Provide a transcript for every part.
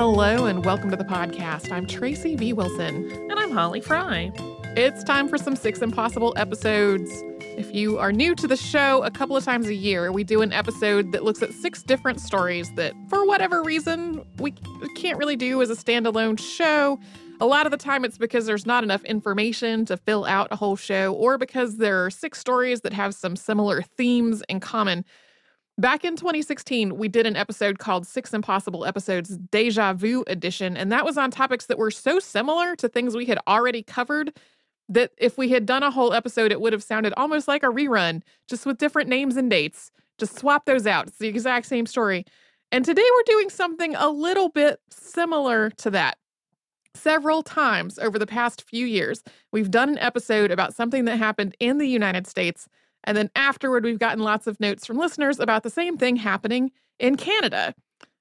Hello and welcome to the podcast. I'm Tracy V. Wilson. And I'm Holly Fry. It's time for some Six Impossible episodes. If you are new to the show, a couple of times a year, we do an episode that looks at six different stories that, for whatever reason, we can't really do as a standalone show. A lot of the time, it's because there's not enough information to fill out a whole show, or because there are six stories that have some similar themes in common. Back in 2016, we did an episode called Six Impossible Episodes Deja Vu Edition, and that was on topics that were so similar to things we had already covered that if we had done a whole episode, it would have sounded almost like a rerun, just with different names and dates. Just swap those out. It's the exact same story. And today we're doing something a little bit similar to that. Several times over the past few years, we've done an episode about something that happened in the United States and then afterward, we've gotten lots of notes from listeners about the same thing happening in Canada.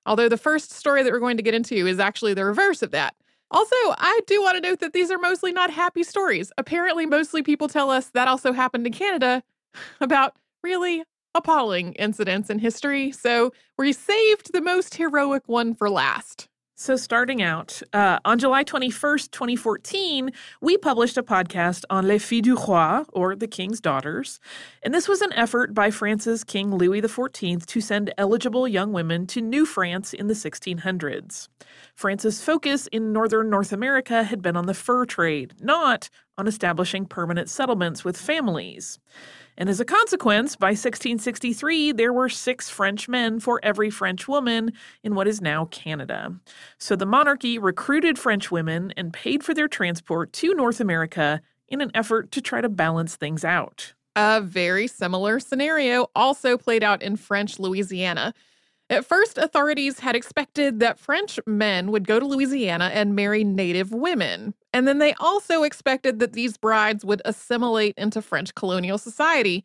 Although the first story that we're going to get into is actually the reverse of that. Also, I do want to note that these are mostly not happy stories. Apparently, mostly people tell us that also happened in Canada about really appalling incidents in history. So we saved the most heroic one for last. So, starting out, uh, on July 21st, 2014, we published a podcast on Les Filles du Roi, or the King's Daughters. And this was an effort by France's King Louis XIV to send eligible young women to New France in the 1600s. France's focus in northern North America had been on the fur trade, not on establishing permanent settlements with families. And as a consequence, by 1663, there were six French men for every French woman in what is now Canada. So the monarchy recruited French women and paid for their transport to North America in an effort to try to balance things out. A very similar scenario also played out in French Louisiana. At first, authorities had expected that French men would go to Louisiana and marry native women. And then they also expected that these brides would assimilate into French colonial society.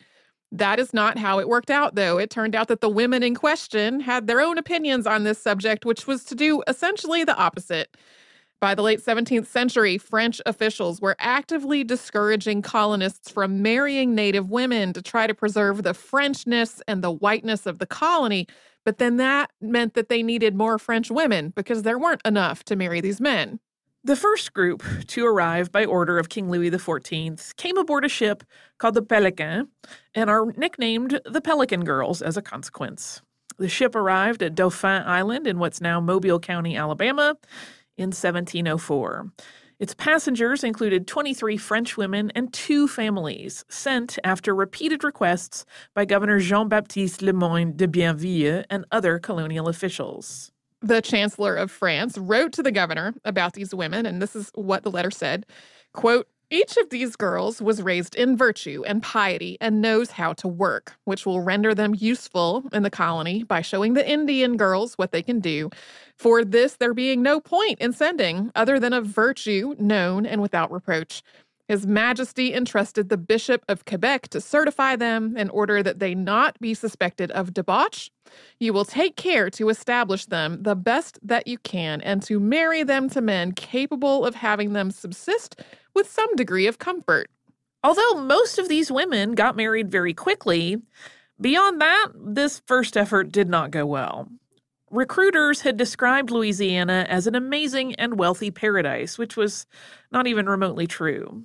That is not how it worked out, though. It turned out that the women in question had their own opinions on this subject, which was to do essentially the opposite. By the late 17th century, French officials were actively discouraging colonists from marrying native women to try to preserve the Frenchness and the whiteness of the colony but then that meant that they needed more French women because there weren't enough to marry these men. The first group to arrive by order of King Louis XIV came aboard a ship called the Pelican and are nicknamed the Pelican Girls as a consequence. The ship arrived at Dauphin Island in what's now Mobile County, Alabama, in 1704. Its passengers included 23 French women and two families, sent after repeated requests by Governor Jean Baptiste Le Moyne de Bienville and other colonial officials. The Chancellor of France wrote to the governor about these women, and this is what the letter said quote, Each of these girls was raised in virtue and piety and knows how to work, which will render them useful in the colony by showing the Indian girls what they can do. For this, there being no point in sending other than a virtue known and without reproach. His Majesty entrusted the Bishop of Quebec to certify them in order that they not be suspected of debauch. You will take care to establish them the best that you can and to marry them to men capable of having them subsist with some degree of comfort. Although most of these women got married very quickly, beyond that, this first effort did not go well. Recruiters had described Louisiana as an amazing and wealthy paradise, which was not even remotely true.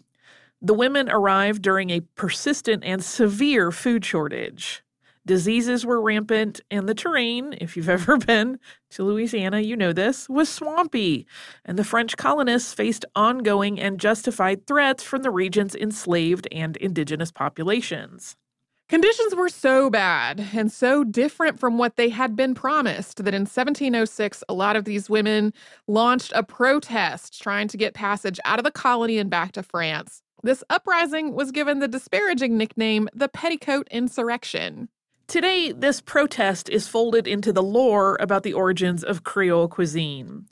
The women arrived during a persistent and severe food shortage. Diseases were rampant, and the terrain, if you've ever been to Louisiana, you know this, was swampy. And the French colonists faced ongoing and justified threats from the region's enslaved and indigenous populations. Conditions were so bad and so different from what they had been promised that in 1706, a lot of these women launched a protest trying to get passage out of the colony and back to France. This uprising was given the disparaging nickname the Petticoat Insurrection. Today, this protest is folded into the lore about the origins of Creole cuisine.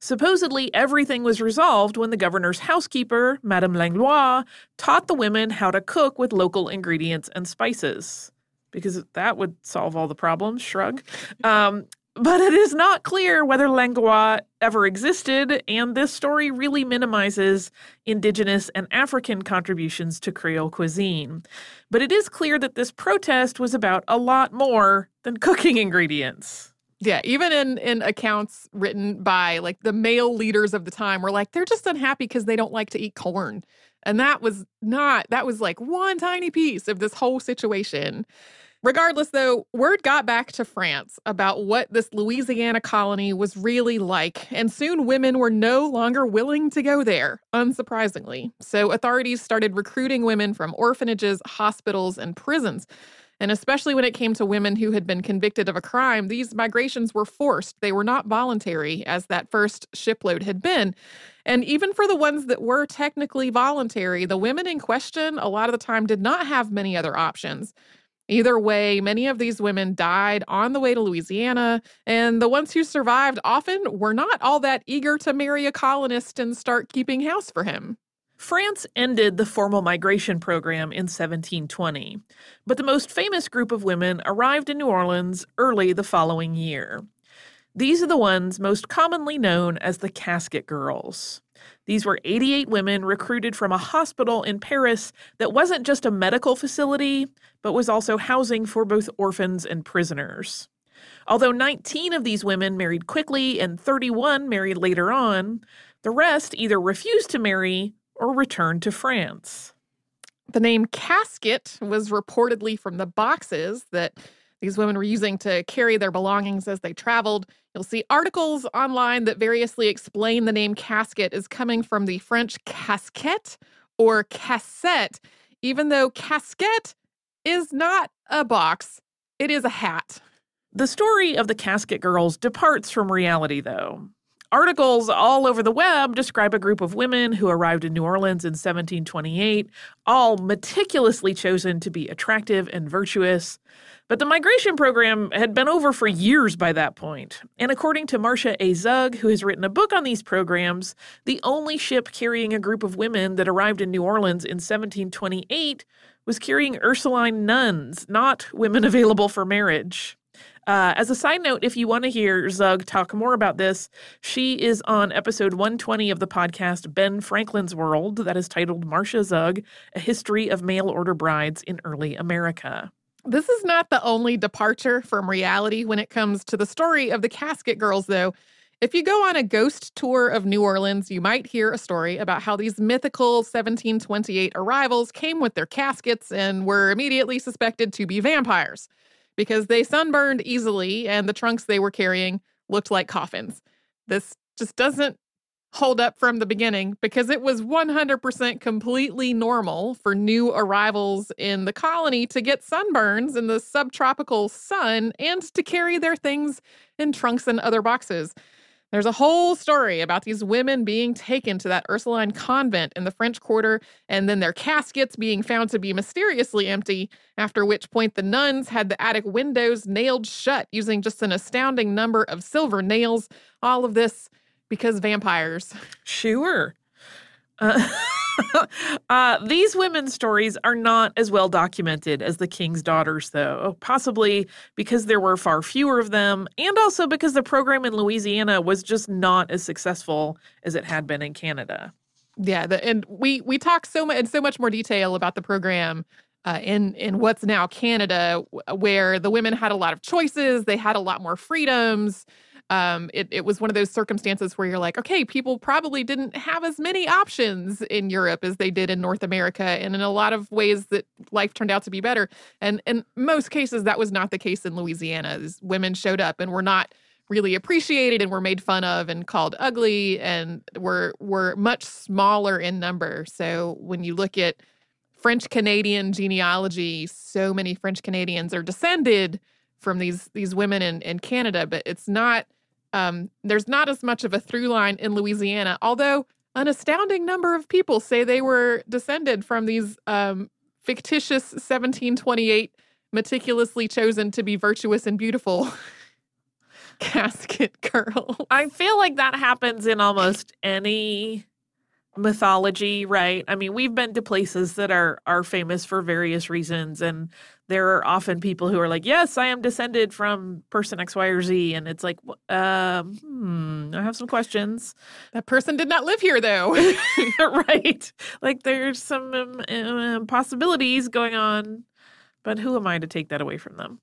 Supposedly, everything was resolved when the governor's housekeeper, Madame Langlois, taught the women how to cook with local ingredients and spices. Because that would solve all the problems, shrug. Um, but it is not clear whether Langlois ever existed, and this story really minimizes indigenous and African contributions to Creole cuisine. But it is clear that this protest was about a lot more than cooking ingredients. Yeah, even in in accounts written by like the male leaders of the time were like they're just unhappy because they don't like to eat corn. And that was not that was like one tiny piece of this whole situation. Regardless, though, word got back to France about what this Louisiana colony was really like, and soon women were no longer willing to go there, unsurprisingly. So authorities started recruiting women from orphanages, hospitals, and prisons. And especially when it came to women who had been convicted of a crime, these migrations were forced. They were not voluntary, as that first shipload had been. And even for the ones that were technically voluntary, the women in question, a lot of the time, did not have many other options. Either way, many of these women died on the way to Louisiana, and the ones who survived often were not all that eager to marry a colonist and start keeping house for him. France ended the formal migration program in 1720, but the most famous group of women arrived in New Orleans early the following year. These are the ones most commonly known as the Casket Girls. These were 88 women recruited from a hospital in Paris that wasn't just a medical facility, but was also housing for both orphans and prisoners. Although 19 of these women married quickly and 31 married later on, the rest either refused to marry or returned to France. The name casket was reportedly from the boxes that these women were using to carry their belongings as they traveled. You'll see articles online that variously explain the name casket is coming from the French casquette or cassette, even though casquette is not a box, it is a hat. The story of the Casket Girls departs from reality, though. Articles all over the web describe a group of women who arrived in New Orleans in 1728, all meticulously chosen to be attractive and virtuous. But the migration program had been over for years by that point. And according to Marcia A. Zug, who has written a book on these programs, the only ship carrying a group of women that arrived in New Orleans in 1728 was carrying Ursuline nuns, not women available for marriage. Uh, as a side note, if you want to hear Zug talk more about this, she is on episode 120 of the podcast Ben Franklin's World, that is titled Marcia Zug A History of Mail Order Brides in Early America. This is not the only departure from reality when it comes to the story of the Casket Girls, though. If you go on a ghost tour of New Orleans, you might hear a story about how these mythical 1728 arrivals came with their caskets and were immediately suspected to be vampires because they sunburned easily and the trunks they were carrying looked like coffins. This just doesn't hold up from the beginning because it was 100% completely normal for new arrivals in the colony to get sunburns in the subtropical sun and to carry their things in trunks and other boxes. There's a whole story about these women being taken to that Ursuline convent in the French Quarter and then their caskets being found to be mysteriously empty, after which point the nuns had the attic windows nailed shut using just an astounding number of silver nails. All of this because vampires. Sure. Uh, uh, these women's stories are not as well documented as the king's daughters, though, possibly because there were far fewer of them, and also because the program in Louisiana was just not as successful as it had been in Canada. Yeah, the, and we we talk so much in so much more detail about the program uh, in in what's now Canada, where the women had a lot of choices, they had a lot more freedoms um, it, it was one of those circumstances where you're like, okay, people probably didn't have as many options in Europe as they did in North America. And in a lot of ways that life turned out to be better. And in most cases, that was not the case in Louisiana. Women showed up and were not really appreciated and were made fun of and called ugly and were were much smaller in number. So when you look at French Canadian genealogy, so many French Canadians are descended from these these women in, in Canada, but it's not um, there's not as much of a through line in Louisiana, although an astounding number of people say they were descended from these um, fictitious 1728 meticulously chosen to be virtuous and beautiful casket girls. I feel like that happens in almost any mythology, right? I mean, we've been to places that are are famous for various reasons and there are often people who are like, "Yes, I am descended from person X, Y, or Z," and it's like, um, hmm, I have some questions. That person did not live here, though, right? Like, there's some um, uh, possibilities going on, but who am I to take that away from them?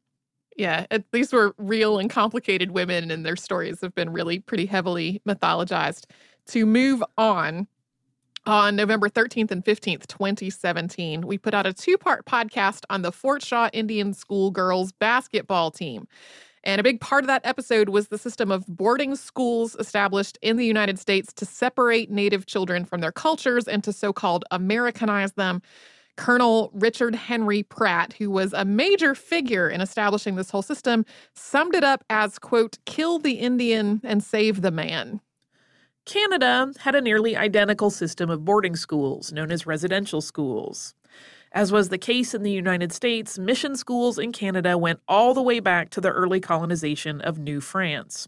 Yeah, these were real and complicated women, and their stories have been really pretty heavily mythologized. To move on, on November 13th and 15th, 2017, we put out a two part podcast on the Fort Shaw Indian School girls basketball team. And a big part of that episode was the system of boarding schools established in the United States to separate Native children from their cultures and to so called Americanize them. Colonel Richard Henry Pratt, who was a major figure in establishing this whole system, summed it up as, quote, kill the Indian and save the man. Canada had a nearly identical system of boarding schools, known as residential schools. As was the case in the United States, mission schools in Canada went all the way back to the early colonization of New France.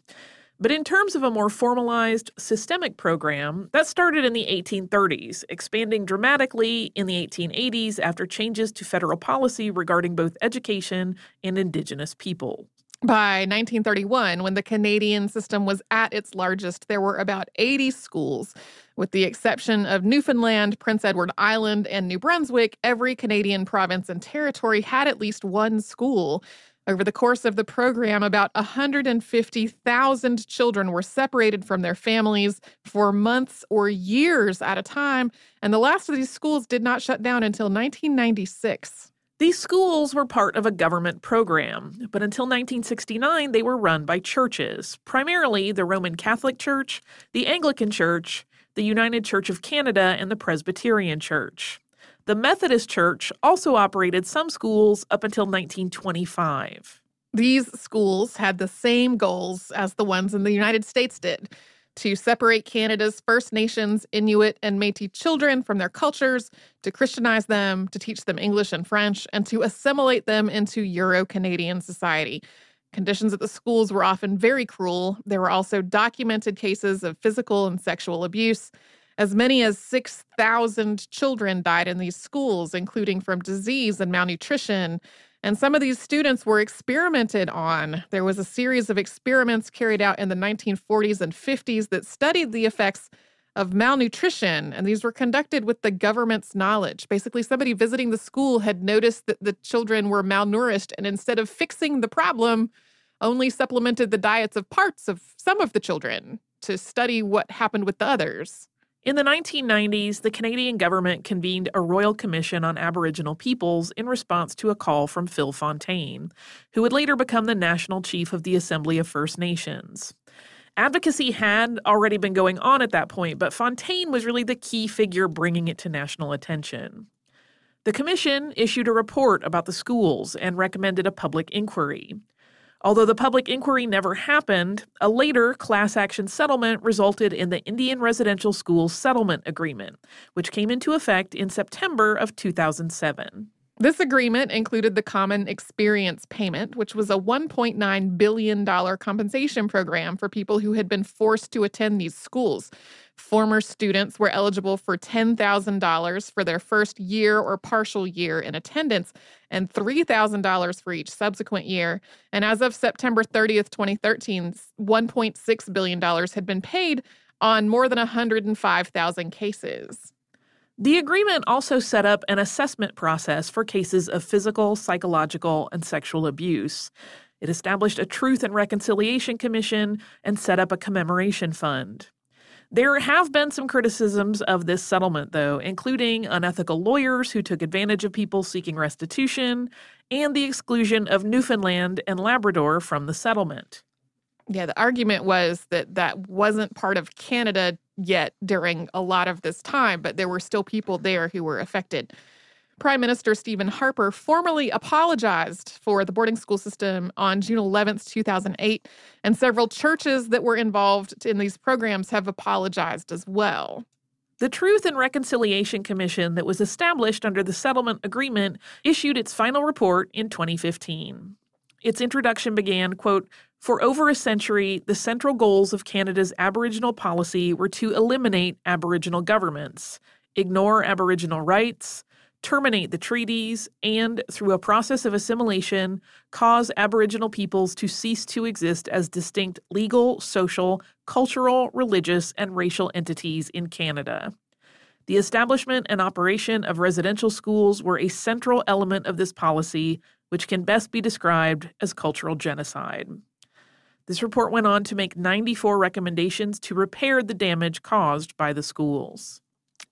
But in terms of a more formalized, systemic program, that started in the 1830s, expanding dramatically in the 1880s after changes to federal policy regarding both education and Indigenous people. By 1931, when the Canadian system was at its largest, there were about 80 schools. With the exception of Newfoundland, Prince Edward Island, and New Brunswick, every Canadian province and territory had at least one school. Over the course of the program, about 150,000 children were separated from their families for months or years at a time, and the last of these schools did not shut down until 1996. These schools were part of a government program, but until 1969 they were run by churches, primarily the Roman Catholic Church, the Anglican Church, the United Church of Canada, and the Presbyterian Church. The Methodist Church also operated some schools up until 1925. These schools had the same goals as the ones in the United States did to separate Canada's First Nations, Inuit, and Metis children from their cultures, to Christianize them, to teach them English and French, and to assimilate them into Euro Canadian society. Conditions at the schools were often very cruel. There were also documented cases of physical and sexual abuse. As many as 6,000 children died in these schools, including from disease and malnutrition. And some of these students were experimented on. There was a series of experiments carried out in the 1940s and 50s that studied the effects of malnutrition, and these were conducted with the government's knowledge. Basically, somebody visiting the school had noticed that the children were malnourished, and instead of fixing the problem, only supplemented the diets of parts of some of the children to study what happened with the others. In the 1990s, the Canadian government convened a royal commission on Aboriginal peoples in response to a call from Phil Fontaine, who would later become the national chief of the Assembly of First Nations. Advocacy had already been going on at that point, but Fontaine was really the key figure bringing it to national attention. The commission issued a report about the schools and recommended a public inquiry. Although the public inquiry never happened, a later class action settlement resulted in the Indian Residential Schools Settlement Agreement, which came into effect in September of 2007. This agreement included the Common Experience Payment, which was a $1.9 billion compensation program for people who had been forced to attend these schools. Former students were eligible for $10,000 for their first year or partial year in attendance and $3,000 for each subsequent year. And as of September 30th, 2013, $1.6 billion had been paid on more than 105,000 cases. The agreement also set up an assessment process for cases of physical, psychological, and sexual abuse. It established a Truth and Reconciliation Commission and set up a commemoration fund. There have been some criticisms of this settlement, though, including unethical lawyers who took advantage of people seeking restitution and the exclusion of Newfoundland and Labrador from the settlement. Yeah, the argument was that that wasn't part of Canada yet during a lot of this time, but there were still people there who were affected. Prime Minister Stephen Harper formally apologized for the boarding school system on June 11th, 2008, and several churches that were involved in these programs have apologized as well. The Truth and Reconciliation Commission that was established under the settlement agreement issued its final report in 2015. Its introduction began, quote, for over a century, the central goals of Canada's Aboriginal policy were to eliminate Aboriginal governments, ignore Aboriginal rights, terminate the treaties, and, through a process of assimilation, cause Aboriginal peoples to cease to exist as distinct legal, social, cultural, religious, and racial entities in Canada. The establishment and operation of residential schools were a central element of this policy, which can best be described as cultural genocide. This report went on to make 94 recommendations to repair the damage caused by the schools.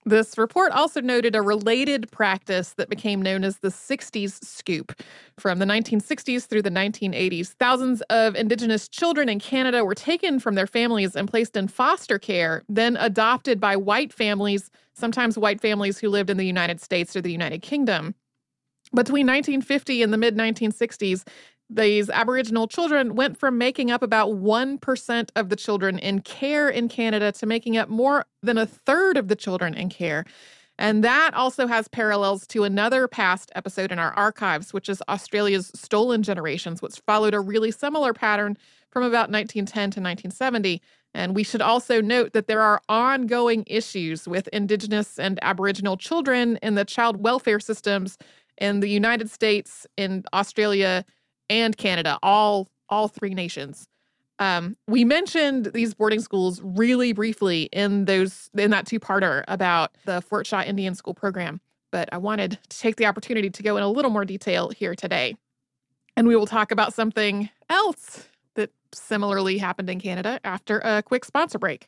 This report also noted a related practice that became known as the 60s scoop. From the 1960s through the 1980s, thousands of Indigenous children in Canada were taken from their families and placed in foster care, then adopted by white families, sometimes white families who lived in the United States or the United Kingdom. Between 1950 and the mid 1960s, these Aboriginal children went from making up about 1% of the children in care in Canada to making up more than a third of the children in care. And that also has parallels to another past episode in our archives, which is Australia's Stolen Generations, which followed a really similar pattern from about 1910 to 1970. And we should also note that there are ongoing issues with Indigenous and Aboriginal children in the child welfare systems in the United States, in Australia, and Canada, all all three nations. Um, we mentioned these boarding schools really briefly in those in that two-parter about the Fort Shaw Indian School program, but I wanted to take the opportunity to go in a little more detail here today. And we will talk about something else that similarly happened in Canada after a quick sponsor break.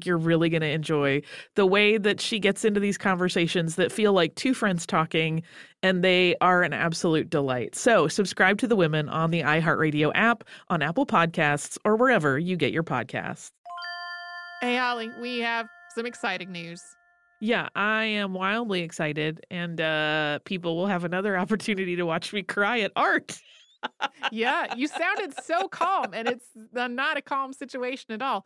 you're really going to enjoy the way that she gets into these conversations that feel like two friends talking, and they are an absolute delight. So, subscribe to The Women on the iHeartRadio app, on Apple Podcasts, or wherever you get your podcasts. Hey, Holly, we have some exciting news. Yeah, I am wildly excited, and uh, people will have another opportunity to watch me cry at art. yeah, you sounded so calm, and it's not a calm situation at all.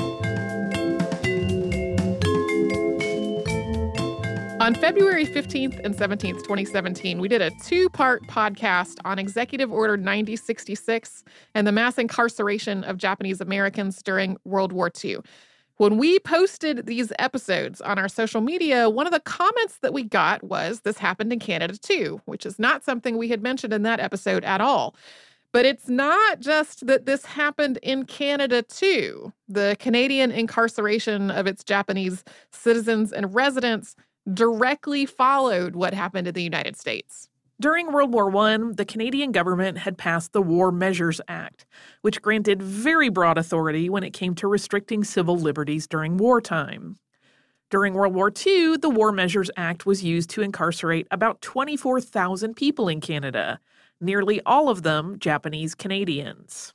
On February 15th and 17th, 2017, we did a two part podcast on Executive Order 9066 and the mass incarceration of Japanese Americans during World War II. When we posted these episodes on our social media, one of the comments that we got was this happened in Canada too, which is not something we had mentioned in that episode at all. But it's not just that this happened in Canada too. The Canadian incarceration of its Japanese citizens and residents directly followed what happened in the United States. During World War I, the Canadian government had passed the War Measures Act, which granted very broad authority when it came to restricting civil liberties during wartime. During World War II, the War Measures Act was used to incarcerate about 24,000 people in Canada, nearly all of them Japanese Canadians.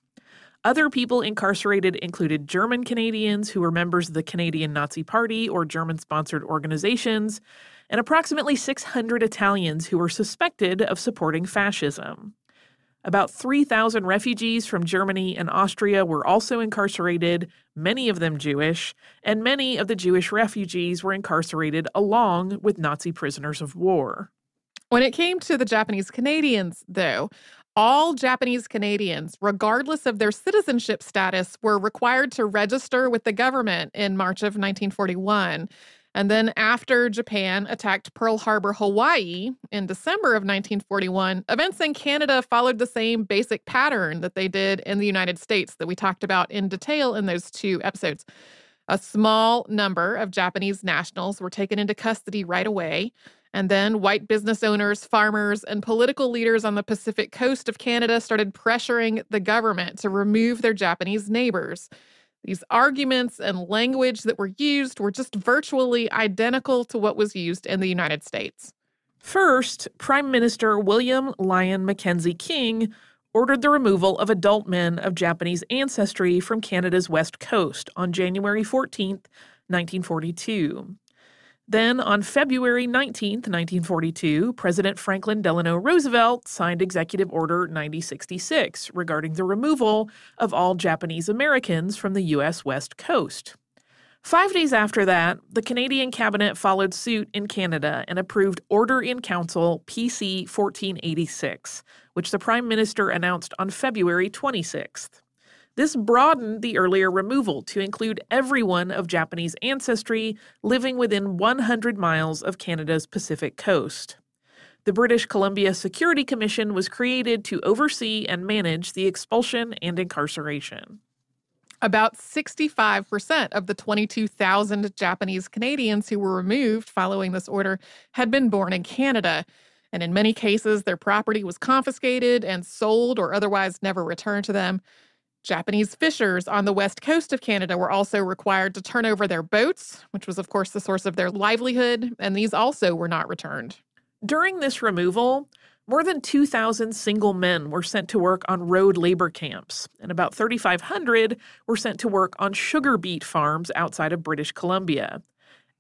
Other people incarcerated included German Canadians who were members of the Canadian Nazi Party or German sponsored organizations, and approximately 600 Italians who were suspected of supporting fascism. About 3,000 refugees from Germany and Austria were also incarcerated, many of them Jewish, and many of the Jewish refugees were incarcerated along with Nazi prisoners of war. When it came to the Japanese Canadians, though, all Japanese Canadians, regardless of their citizenship status, were required to register with the government in March of 1941. And then, after Japan attacked Pearl Harbor, Hawaii in December of 1941, events in Canada followed the same basic pattern that they did in the United States that we talked about in detail in those two episodes. A small number of Japanese nationals were taken into custody right away. And then white business owners, farmers, and political leaders on the Pacific coast of Canada started pressuring the government to remove their Japanese neighbors. These arguments and language that were used were just virtually identical to what was used in the United States. First, Prime Minister William Lyon Mackenzie King ordered the removal of adult men of Japanese ancestry from Canada's west coast on January 14, 1942. Then, on February 19, 1942, President Franklin Delano Roosevelt signed Executive Order 9066 regarding the removal of all Japanese Americans from the U.S. West Coast. Five days after that, the Canadian Cabinet followed suit in Canada and approved Order in Council PC 1486, which the Prime Minister announced on February 26th. This broadened the earlier removal to include everyone of Japanese ancestry living within 100 miles of Canada's Pacific coast. The British Columbia Security Commission was created to oversee and manage the expulsion and incarceration. About 65% of the 22,000 Japanese Canadians who were removed following this order had been born in Canada. And in many cases, their property was confiscated and sold or otherwise never returned to them. Japanese fishers on the west coast of Canada were also required to turn over their boats, which was, of course, the source of their livelihood, and these also were not returned. During this removal, more than 2,000 single men were sent to work on road labor camps, and about 3,500 were sent to work on sugar beet farms outside of British Columbia.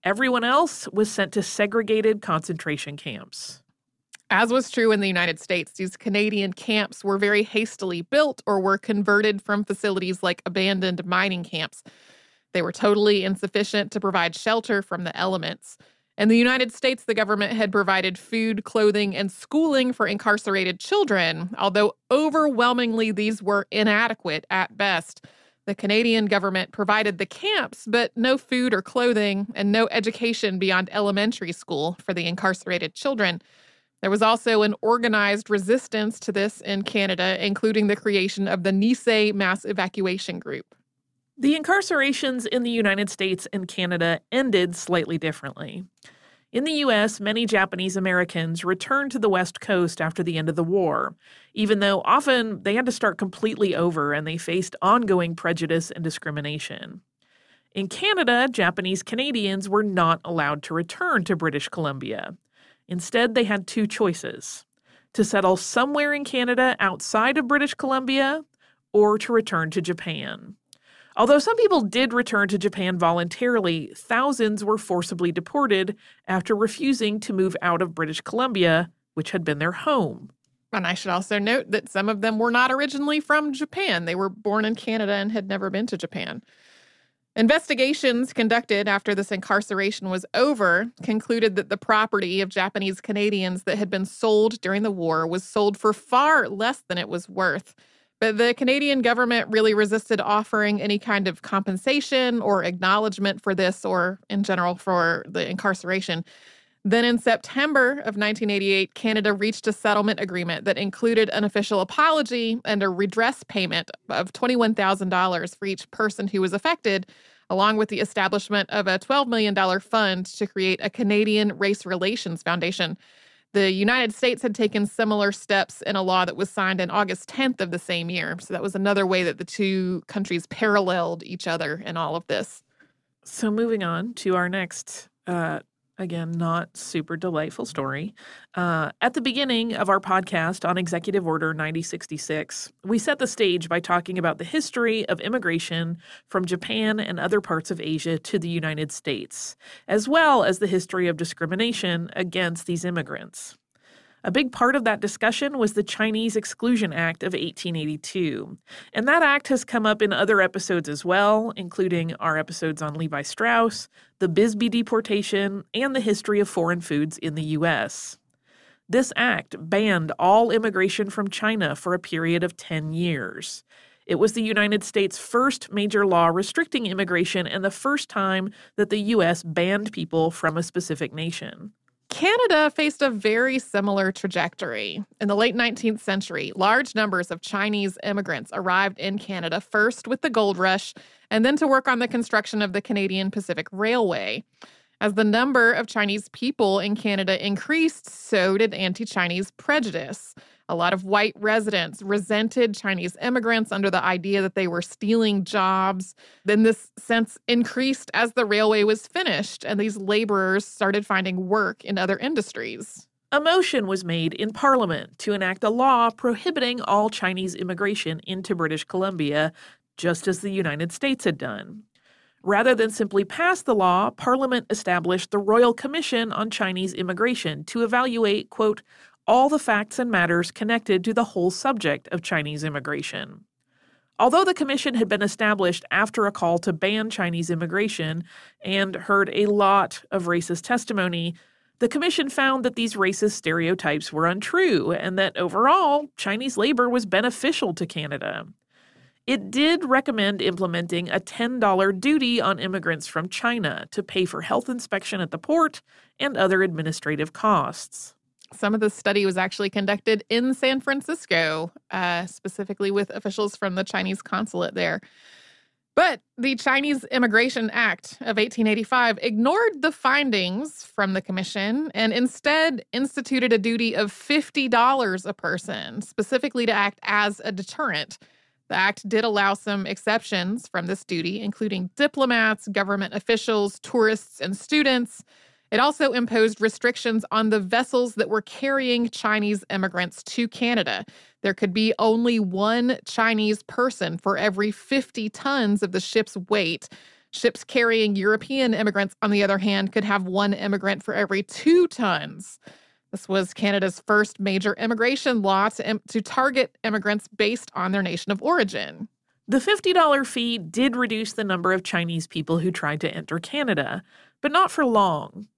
Everyone else was sent to segregated concentration camps. As was true in the United States, these Canadian camps were very hastily built or were converted from facilities like abandoned mining camps. They were totally insufficient to provide shelter from the elements. In the United States, the government had provided food, clothing, and schooling for incarcerated children, although overwhelmingly these were inadequate at best. The Canadian government provided the camps, but no food or clothing and no education beyond elementary school for the incarcerated children. There was also an organized resistance to this in Canada, including the creation of the Nisei Mass Evacuation Group. The incarcerations in the United States and Canada ended slightly differently. In the US, many Japanese Americans returned to the West Coast after the end of the war, even though often they had to start completely over and they faced ongoing prejudice and discrimination. In Canada, Japanese Canadians were not allowed to return to British Columbia. Instead, they had two choices to settle somewhere in Canada outside of British Columbia or to return to Japan. Although some people did return to Japan voluntarily, thousands were forcibly deported after refusing to move out of British Columbia, which had been their home. And I should also note that some of them were not originally from Japan. They were born in Canada and had never been to Japan. Investigations conducted after this incarceration was over concluded that the property of Japanese Canadians that had been sold during the war was sold for far less than it was worth. But the Canadian government really resisted offering any kind of compensation or acknowledgement for this, or in general for the incarceration. Then in September of 1988, Canada reached a settlement agreement that included an official apology and a redress payment of $21,000 for each person who was affected, along with the establishment of a $12 million fund to create a Canadian Race Relations Foundation. The United States had taken similar steps in a law that was signed in August 10th of the same year. So that was another way that the two countries paralleled each other in all of this. So, moving on to our next uh, Again, not super delightful story. Uh, at the beginning of our podcast on Executive Order 9066, we set the stage by talking about the history of immigration from Japan and other parts of Asia to the United States, as well as the history of discrimination against these immigrants. A big part of that discussion was the Chinese Exclusion Act of 1882. And that act has come up in other episodes as well, including our episodes on Levi Strauss, the Bisbee deportation, and the history of foreign foods in the U.S. This act banned all immigration from China for a period of 10 years. It was the United States' first major law restricting immigration and the first time that the U.S. banned people from a specific nation. Canada faced a very similar trajectory. In the late 19th century, large numbers of Chinese immigrants arrived in Canada first with the gold rush and then to work on the construction of the Canadian Pacific Railway. As the number of Chinese people in Canada increased, so did anti Chinese prejudice. A lot of white residents resented Chinese immigrants under the idea that they were stealing jobs. Then this sense increased as the railway was finished and these laborers started finding work in other industries. A motion was made in Parliament to enact a law prohibiting all Chinese immigration into British Columbia, just as the United States had done. Rather than simply pass the law, Parliament established the Royal Commission on Chinese Immigration to evaluate, quote, all the facts and matters connected to the whole subject of Chinese immigration. Although the commission had been established after a call to ban Chinese immigration and heard a lot of racist testimony, the commission found that these racist stereotypes were untrue and that overall, Chinese labor was beneficial to Canada. It did recommend implementing a $10 duty on immigrants from China to pay for health inspection at the port and other administrative costs. Some of the study was actually conducted in San Francisco, uh, specifically with officials from the Chinese consulate there. But the Chinese Immigration Act of 1885 ignored the findings from the commission and instead instituted a duty of $50 a person, specifically to act as a deterrent. The act did allow some exceptions from this duty, including diplomats, government officials, tourists, and students. It also imposed restrictions on the vessels that were carrying Chinese immigrants to Canada. There could be only one Chinese person for every 50 tons of the ship's weight. Ships carrying European immigrants, on the other hand, could have one immigrant for every two tons. This was Canada's first major immigration law to, to target immigrants based on their nation of origin. The $50 fee did reduce the number of Chinese people who tried to enter Canada, but not for long.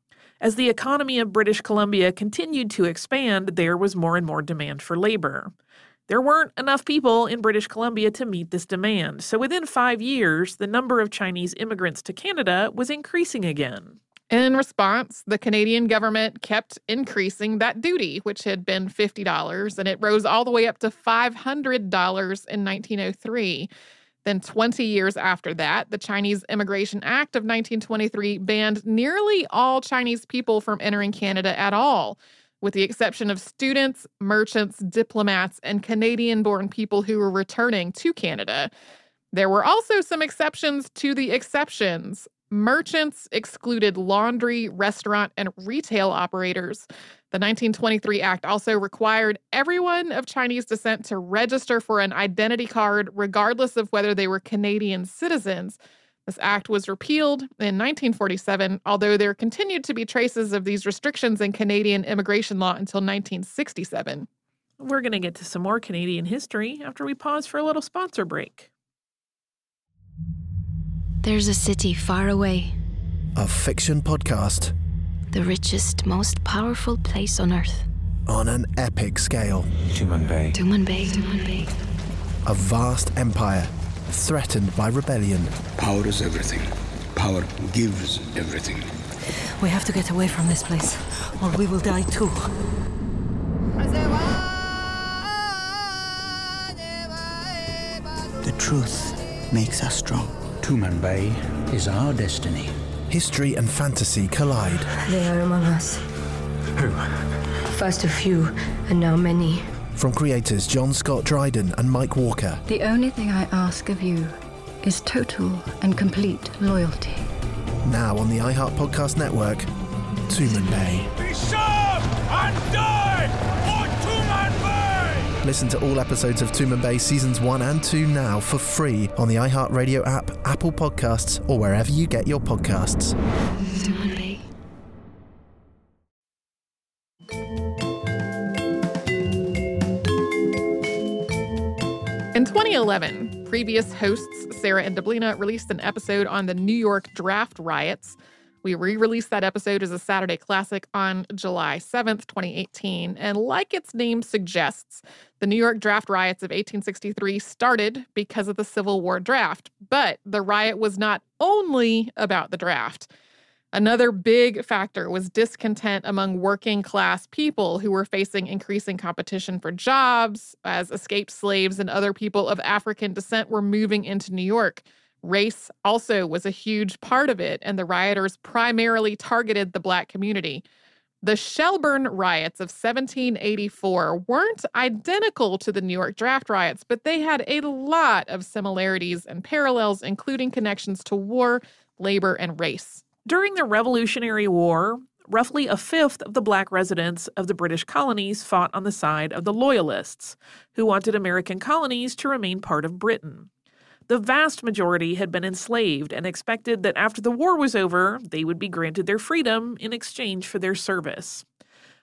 As the economy of British Columbia continued to expand, there was more and more demand for labor. There weren't enough people in British Columbia to meet this demand, so within five years, the number of Chinese immigrants to Canada was increasing again. In response, the Canadian government kept increasing that duty, which had been $50, and it rose all the way up to $500 in 1903. Then, 20 years after that, the Chinese Immigration Act of 1923 banned nearly all Chinese people from entering Canada at all with the exception of students, merchants, diplomats, and Canadian born people who were returning to Canada. There were also some exceptions to the exceptions. Merchants excluded laundry, restaurant, and retail operators. The 1923 Act also required everyone of Chinese descent to register for an identity card, regardless of whether they were Canadian citizens. This act was repealed in 1947, although there continued to be traces of these restrictions in Canadian immigration law until 1967. We're going to get to some more Canadian history after we pause for a little sponsor break. There's a city far away. A fiction podcast. The richest, most powerful place on earth. On an epic scale. Tumanbay. Tumanbay. Tumanbay. A vast empire threatened by rebellion. Power is everything. Power gives everything. We have to get away from this place, or we will die too. The truth makes us strong. Tumanbay is our destiny. History and fantasy collide. They are among us. Who? First a few, and now many. From creators John Scott Dryden and Mike Walker. The only thing I ask of you is total and complete loyalty. Now on the iHeart Podcast Network, Tumanbay. Be sharp and die for Tumanbay! Listen to all episodes of Tumanbay seasons 1 and 2 now for free on the iHeartRadio app, Apple Podcasts, or wherever you get your podcasts. Tumanbay. In 2011, previous hosts Sarah and Deblina released an episode on the New York draft riots. We re released that episode as a Saturday classic on July 7th, 2018. And like its name suggests, the New York draft riots of 1863 started because of the Civil War draft. But the riot was not only about the draft. Another big factor was discontent among working class people who were facing increasing competition for jobs as escaped slaves and other people of African descent were moving into New York. Race also was a huge part of it, and the rioters primarily targeted the Black community. The Shelburne riots of 1784 weren't identical to the New York draft riots, but they had a lot of similarities and parallels, including connections to war, labor, and race. During the Revolutionary War, roughly a fifth of the black residents of the British colonies fought on the side of the Loyalists, who wanted American colonies to remain part of Britain. The vast majority had been enslaved and expected that after the war was over, they would be granted their freedom in exchange for their service.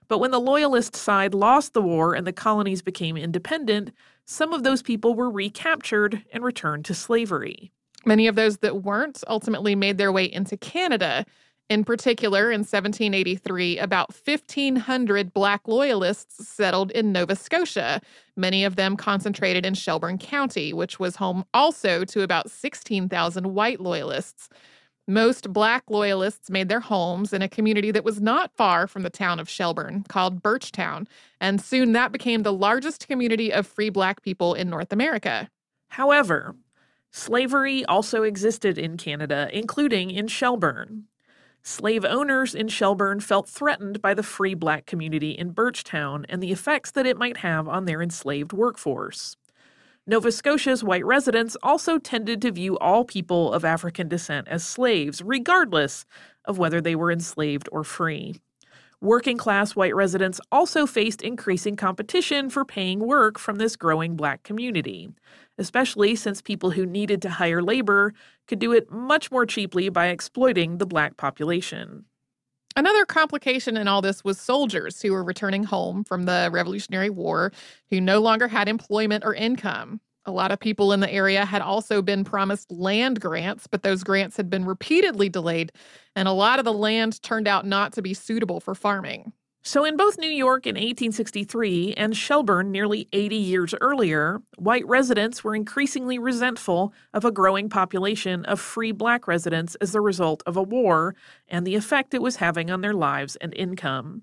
But when the Loyalist side lost the war and the colonies became independent, some of those people were recaptured and returned to slavery. Many of those that weren't ultimately made their way into Canada. In particular, in 1783, about 1,500 Black Loyalists settled in Nova Scotia, many of them concentrated in Shelburne County, which was home also to about 16,000 white Loyalists. Most Black Loyalists made their homes in a community that was not far from the town of Shelburne, called Birchtown, and soon that became the largest community of free Black people in North America. However, slavery also existed in Canada, including in Shelburne. Slave owners in Shelburne felt threatened by the free black community in Birchtown and the effects that it might have on their enslaved workforce. Nova Scotia's white residents also tended to view all people of African descent as slaves, regardless of whether they were enslaved or free. Working class white residents also faced increasing competition for paying work from this growing black community, especially since people who needed to hire labor could do it much more cheaply by exploiting the black population. Another complication in all this was soldiers who were returning home from the Revolutionary War who no longer had employment or income. A lot of people in the area had also been promised land grants, but those grants had been repeatedly delayed, and a lot of the land turned out not to be suitable for farming. So, in both New York in 1863 and Shelburne nearly 80 years earlier, white residents were increasingly resentful of a growing population of free black residents as a result of a war and the effect it was having on their lives and income.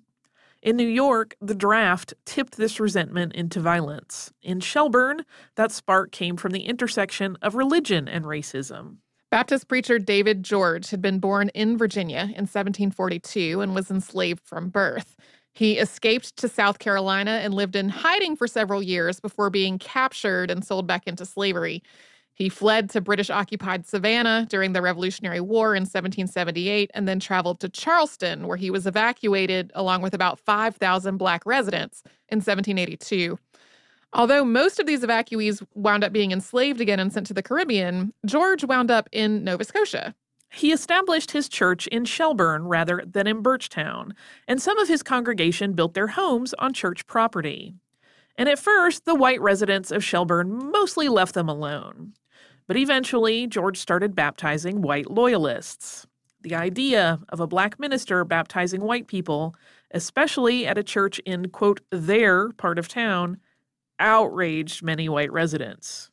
In New York, the draft tipped this resentment into violence. In Shelburne, that spark came from the intersection of religion and racism. Baptist preacher David George had been born in Virginia in 1742 and was enslaved from birth. He escaped to South Carolina and lived in hiding for several years before being captured and sold back into slavery. He fled to British occupied Savannah during the Revolutionary War in 1778 and then traveled to Charleston, where he was evacuated along with about 5,000 Black residents in 1782. Although most of these evacuees wound up being enslaved again and sent to the Caribbean, George wound up in Nova Scotia. He established his church in Shelburne rather than in Birchtown, and some of his congregation built their homes on church property. And at first, the white residents of Shelburne mostly left them alone. But eventually, George started baptizing white loyalists. The idea of a black minister baptizing white people, especially at a church in, quote, their part of town, outraged many white residents.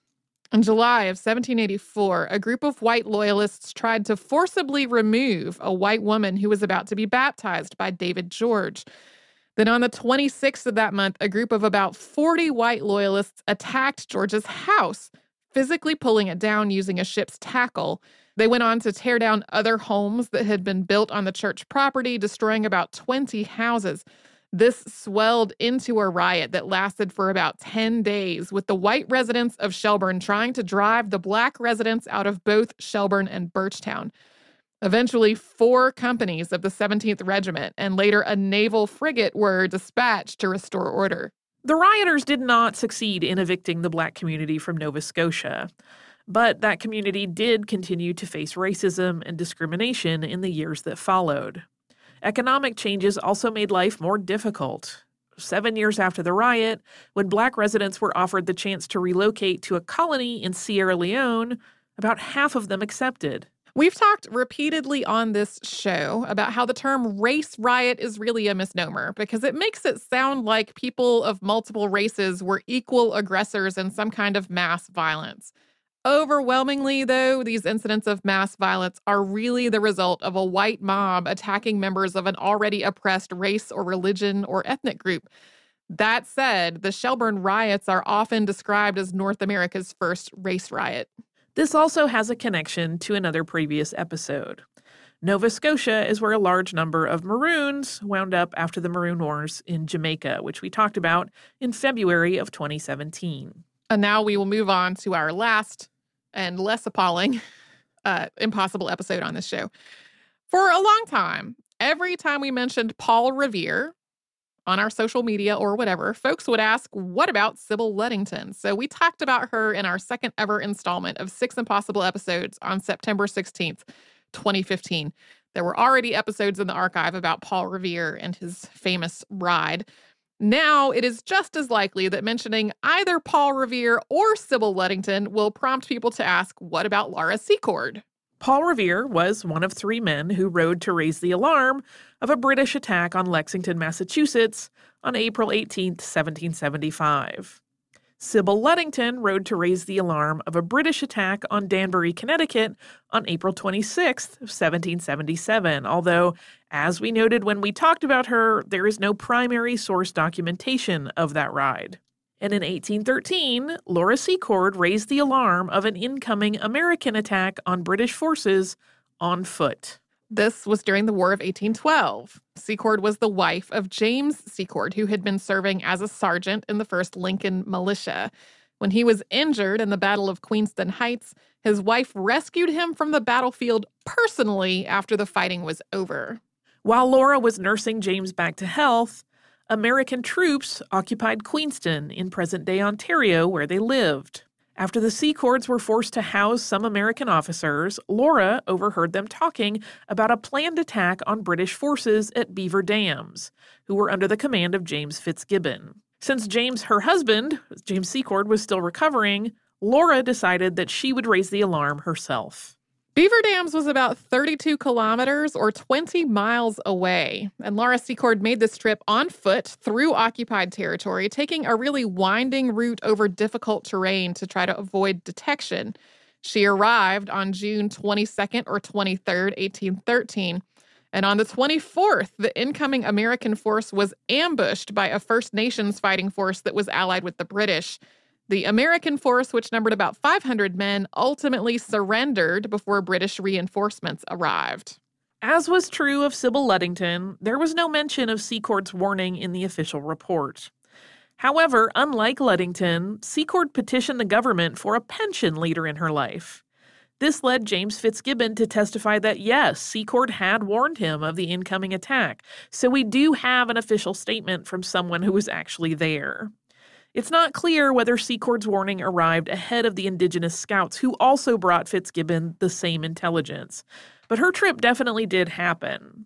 In July of 1784, a group of white loyalists tried to forcibly remove a white woman who was about to be baptized by David George. Then on the 26th of that month, a group of about 40 white loyalists attacked George's house, physically pulling it down using a ship's tackle. They went on to tear down other homes that had been built on the church property, destroying about 20 houses. This swelled into a riot that lasted for about 10 days, with the white residents of Shelburne trying to drive the black residents out of both Shelburne and Birchtown. Eventually, four companies of the 17th Regiment and later a naval frigate were dispatched to restore order. The rioters did not succeed in evicting the black community from Nova Scotia, but that community did continue to face racism and discrimination in the years that followed. Economic changes also made life more difficult. Seven years after the riot, when black residents were offered the chance to relocate to a colony in Sierra Leone, about half of them accepted. We've talked repeatedly on this show about how the term race riot is really a misnomer because it makes it sound like people of multiple races were equal aggressors in some kind of mass violence. Overwhelmingly, though, these incidents of mass violence are really the result of a white mob attacking members of an already oppressed race or religion or ethnic group. That said, the Shelburne riots are often described as North America's first race riot. This also has a connection to another previous episode. Nova Scotia is where a large number of Maroons wound up after the Maroon Wars in Jamaica, which we talked about in February of 2017. And now we will move on to our last and less appalling uh, impossible episode on this show. For a long time, every time we mentioned Paul Revere on our social media or whatever, folks would ask, What about Sybil Ludington? So we talked about her in our second ever installment of Six Impossible episodes on September 16th, 2015. There were already episodes in the archive about Paul Revere and his famous ride. Now, it is just as likely that mentioning either Paul Revere or Sybil Ludington will prompt people to ask, what about Laura Secord? Paul Revere was one of three men who rode to raise the alarm of a British attack on Lexington, Massachusetts on April 18, 1775. Sybil Ludington rode to raise the alarm of a British attack on Danbury, Connecticut on April 26, 1777, although, as we noted when we talked about her, there is no primary source documentation of that ride. And in 1813, Laura Secord raised the alarm of an incoming American attack on British forces on foot. This was during the War of 1812. Secord was the wife of James Secord, who had been serving as a sergeant in the 1st Lincoln Militia. When he was injured in the Battle of Queenston Heights, his wife rescued him from the battlefield personally after the fighting was over. While Laura was nursing James back to health, American troops occupied Queenston in present day Ontario, where they lived. After the Secords were forced to house some American officers, Laura overheard them talking about a planned attack on British forces at Beaver Dams, who were under the command of James Fitzgibbon. Since James, her husband, James Secord, was still recovering, Laura decided that she would raise the alarm herself. Beaver Dams was about 32 kilometers or 20 miles away. And Laura Secord made this trip on foot through occupied territory, taking a really winding route over difficult terrain to try to avoid detection. She arrived on June 22nd or 23rd, 1813. And on the 24th, the incoming American force was ambushed by a First Nations fighting force that was allied with the British. The American force, which numbered about 500 men, ultimately surrendered before British reinforcements arrived. As was true of Sybil Ludington, there was no mention of Secord's warning in the official report. However, unlike Ludington, Secord petitioned the government for a pension later in her life. This led James Fitzgibbon to testify that yes, Secord had warned him of the incoming attack, so we do have an official statement from someone who was actually there. It's not clear whether Secord's warning arrived ahead of the indigenous scouts who also brought Fitzgibbon the same intelligence, but her trip definitely did happen.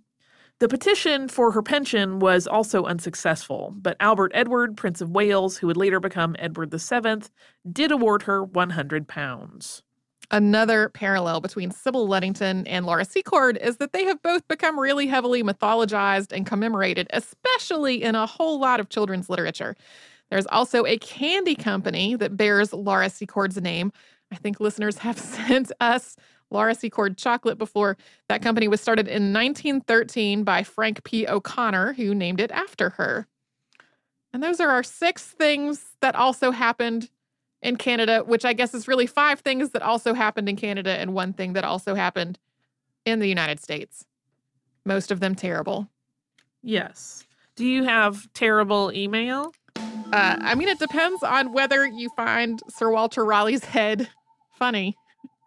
The petition for her pension was also unsuccessful, but Albert Edward, Prince of Wales, who would later become Edward VII, did award her 100 pounds. Another parallel between Sybil Ludington and Laura Secord is that they have both become really heavily mythologized and commemorated, especially in a whole lot of children's literature. There's also a candy company that bears Laura Secord's name. I think listeners have sent us Laura Secord chocolate before. That company was started in 1913 by Frank P. O'Connor, who named it after her. And those are our six things that also happened in Canada, which I guess is really five things that also happened in Canada and one thing that also happened in the United States. Most of them terrible. Yes. Do you have terrible email? Uh, I mean, it depends on whether you find Sir Walter Raleigh's head funny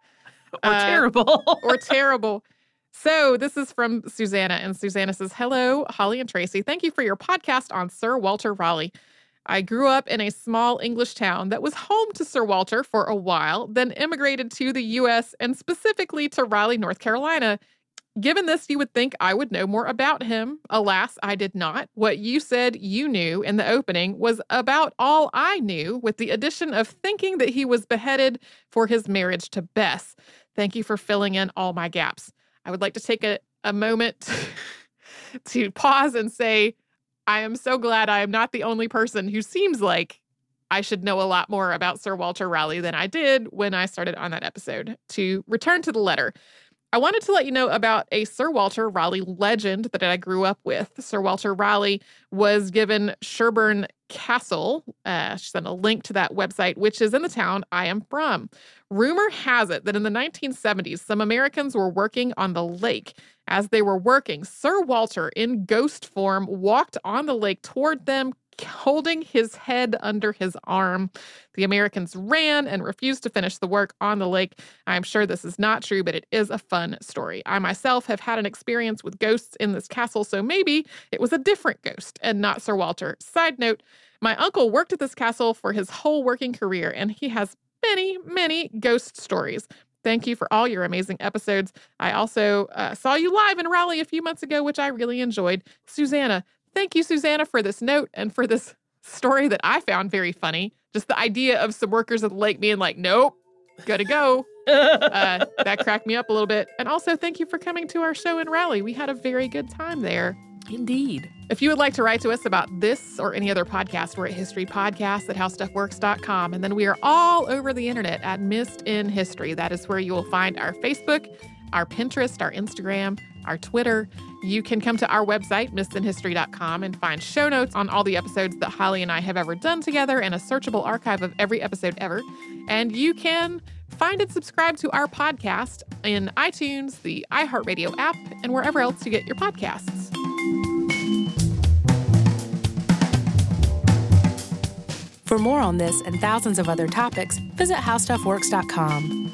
or uh, terrible. or terrible. So, this is from Susanna, and Susanna says, Hello, Holly and Tracy. Thank you for your podcast on Sir Walter Raleigh. I grew up in a small English town that was home to Sir Walter for a while, then immigrated to the US and specifically to Raleigh, North Carolina Given this, you would think I would know more about him. Alas, I did not. What you said you knew in the opening was about all I knew, with the addition of thinking that he was beheaded for his marriage to Bess. Thank you for filling in all my gaps. I would like to take a, a moment to pause and say, I am so glad I am not the only person who seems like I should know a lot more about Sir Walter Raleigh than I did when I started on that episode. To return to the letter, I wanted to let you know about a Sir Walter Raleigh legend that I grew up with. Sir Walter Raleigh was given Sherborne Castle. Uh, she sent a link to that website, which is in the town I am from. Rumor has it that in the 1970s, some Americans were working on the lake. As they were working, Sir Walter, in ghost form, walked on the lake toward them, holding his head under his arm. The Americans ran and refused to finish the work on the lake. I'm sure this is not true, but it is a fun story. I myself have had an experience with ghosts in this castle, so maybe it was a different ghost and not Sir Walter. Side note, my uncle worked at this castle for his whole working career, and he has many, many ghost stories. Thank you for all your amazing episodes. I also uh, saw you live in Raleigh a few months ago, which I really enjoyed. Susanna, Thank you, Susanna, for this note and for this story that I found very funny. Just the idea of some workers at the lake being like, nope, gotta go. uh, that cracked me up a little bit. And also, thank you for coming to our show in Raleigh. We had a very good time there. Indeed. If you would like to write to us about this or any other podcast, we're at historypodcast at howstuffworks.com. And then we are all over the internet at Missed in History. That is where you will find our Facebook, our Pinterest, our Instagram, our Twitter. You can come to our website, missedinhistory.com, and find show notes on all the episodes that Holly and I have ever done together and a searchable archive of every episode ever. And you can find and subscribe to our podcast in iTunes, the iHeartRadio app, and wherever else you get your podcasts. For more on this and thousands of other topics, visit howstuffworks.com.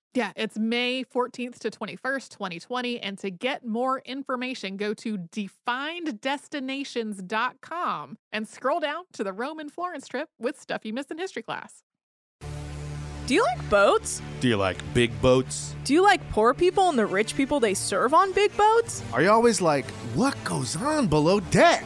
Yeah, it's May 14th to 21st, 2020. And to get more information, go to defineddestinations.com and scroll down to the Rome and Florence trip with stuff you missed in history class. Do you like boats? Do you like big boats? Do you like poor people and the rich people they serve on big boats? Are you always like, what goes on below deck?